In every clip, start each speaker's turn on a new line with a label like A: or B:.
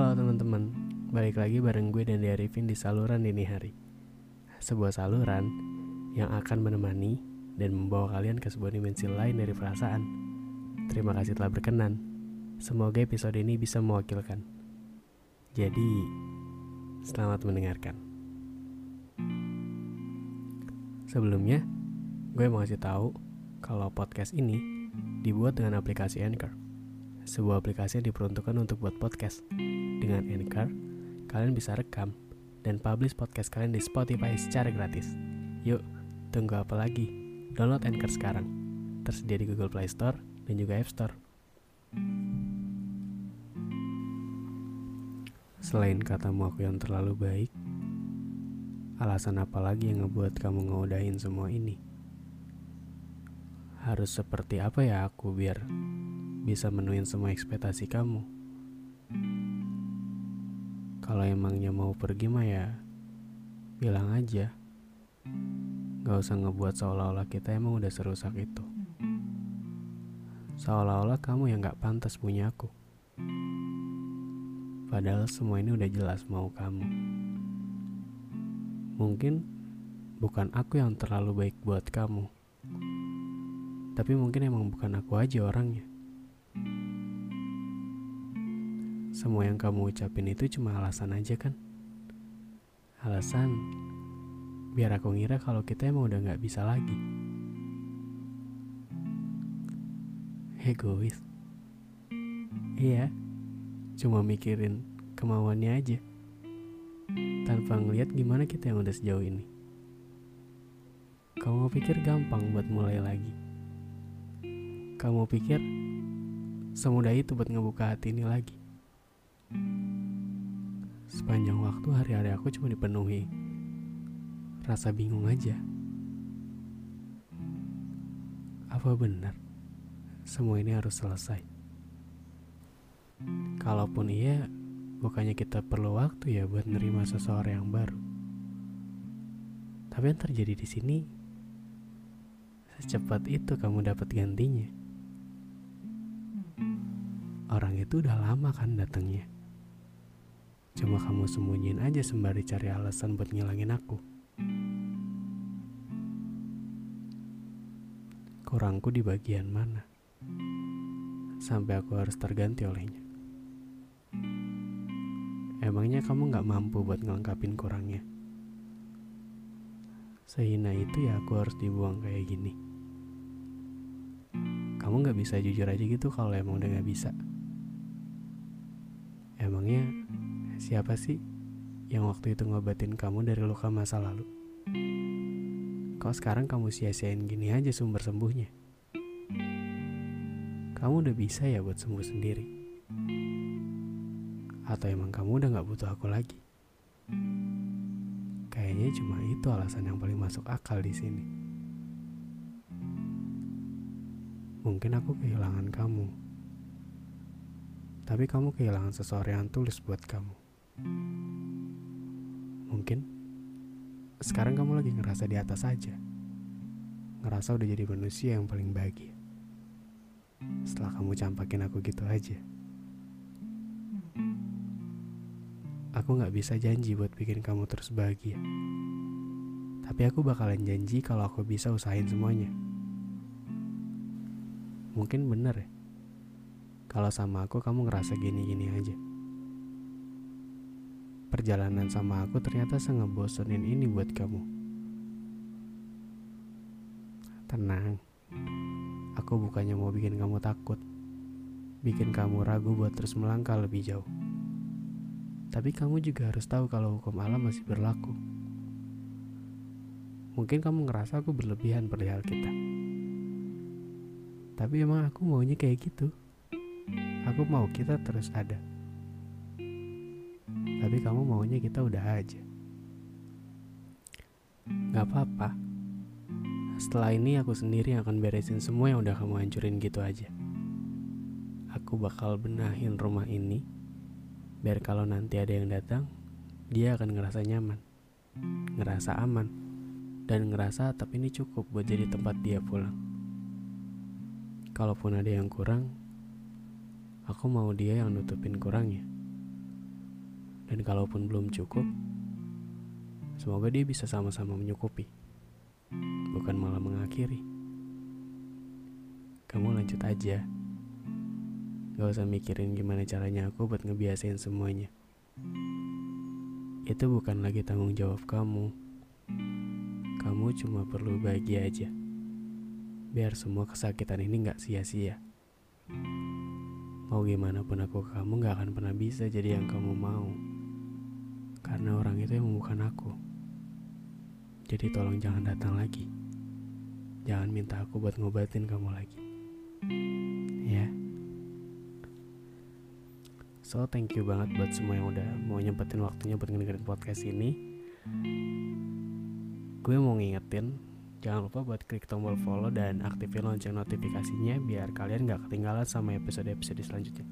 A: Halo teman-teman, balik lagi bareng gue dan Arifin di saluran dini hari. Sebuah saluran yang akan menemani dan membawa kalian ke sebuah dimensi lain dari perasaan. Terima kasih telah berkenan. Semoga episode ini bisa mewakilkan. Jadi, selamat mendengarkan. Sebelumnya, gue mau kasih tahu kalau podcast ini dibuat dengan aplikasi Anchor. Sebuah aplikasi yang diperuntukkan untuk buat podcast. Dengan Anchor, kalian bisa rekam dan publish podcast kalian di Spotify secara gratis. Yuk, tunggu apa lagi? Download Anchor sekarang. Tersedia di Google Play Store dan juga App Store. Selain katamu aku yang terlalu baik, alasan apa lagi yang ngebuat kamu ngeudahin semua ini? Harus seperti apa ya aku biar bisa menuhin semua ekspektasi kamu? Kalau emangnya mau pergi mah ya bilang aja. Gak usah ngebuat seolah-olah kita emang udah serusak itu. Seolah-olah kamu yang gak pantas punya aku. Padahal semua ini udah jelas mau kamu. Mungkin bukan aku yang terlalu baik buat kamu. Tapi mungkin emang bukan aku aja orangnya. Semua yang kamu ucapin itu cuma alasan aja kan? Alasan biar aku ngira kalau kita emang udah gak bisa lagi. Egois. Iya, cuma mikirin kemauannya aja. Tanpa ngeliat gimana kita yang udah sejauh ini. Kamu pikir gampang buat mulai lagi. Kamu pikir semudah itu buat ngebuka hati ini lagi. Sepanjang waktu hari-hari aku cuma dipenuhi rasa bingung aja. Apa benar semua ini harus selesai? Kalaupun iya, bukannya kita perlu waktu ya buat nerima seseorang yang baru. Tapi yang terjadi di sini, secepat itu kamu dapat gantinya. Orang itu udah lama kan datangnya. Cuma kamu sembunyiin aja sembari cari alasan buat ngilangin aku. Kurangku di bagian mana? Sampai aku harus terganti olehnya. Emangnya kamu gak mampu buat ngelengkapin kurangnya? Sehina itu ya aku harus dibuang kayak gini. Kamu gak bisa jujur aja gitu kalau emang udah gak bisa. Emangnya siapa sih yang waktu itu ngobatin kamu dari luka masa lalu? Kok sekarang kamu sia-siain gini aja sumber sembuhnya? Kamu udah bisa ya buat sembuh sendiri? Atau emang kamu udah gak butuh aku lagi? Kayaknya cuma itu alasan yang paling masuk akal di sini. Mungkin aku kehilangan kamu. Tapi kamu kehilangan seseorang yang tulus buat kamu. Mungkin sekarang kamu lagi ngerasa di atas aja. Ngerasa udah jadi manusia yang paling bahagia. Setelah kamu campakin aku gitu aja. Aku gak bisa janji buat bikin kamu terus bahagia. Tapi aku bakalan janji kalau aku bisa usahain semuanya. Mungkin bener ya. Kalau sama aku kamu ngerasa gini-gini aja. Perjalanan sama aku ternyata sengebosenin ini buat kamu. Tenang. Aku bukannya mau bikin kamu takut. Bikin kamu ragu buat terus melangkah lebih jauh. Tapi kamu juga harus tahu kalau hukum alam masih berlaku. Mungkin kamu ngerasa aku berlebihan perihal kita. Tapi emang aku maunya kayak gitu. Aku mau kita terus ada. Tapi kamu maunya kita udah aja. Gak apa-apa. Setelah ini aku sendiri akan beresin semua yang udah kamu hancurin gitu aja. Aku bakal benahin rumah ini biar kalau nanti ada yang datang, dia akan ngerasa nyaman, ngerasa aman, dan ngerasa tapi ini cukup buat jadi tempat dia pulang kalaupun ada yang kurang, aku mau dia yang nutupin kurangnya. Dan kalaupun belum cukup, semoga dia bisa sama-sama menyukupi, bukan malah mengakhiri. Kamu lanjut aja. Gak usah mikirin gimana caranya aku buat ngebiasain semuanya. Itu bukan lagi tanggung jawab kamu. Kamu cuma perlu bahagia aja biar semua kesakitan ini gak sia-sia. Mau gimana pun aku kamu gak akan pernah bisa jadi yang kamu mau. Karena orang itu yang bukan aku. Jadi tolong jangan datang lagi. Jangan minta aku buat ngobatin kamu lagi. Ya. So thank you banget buat semua yang udah mau nyempetin waktunya buat ngedengerin podcast ini. Gue mau ngingetin Jangan lupa buat klik tombol follow dan aktifin lonceng notifikasinya biar kalian gak ketinggalan sama episode-episode selanjutnya.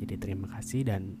A: Jadi terima kasih dan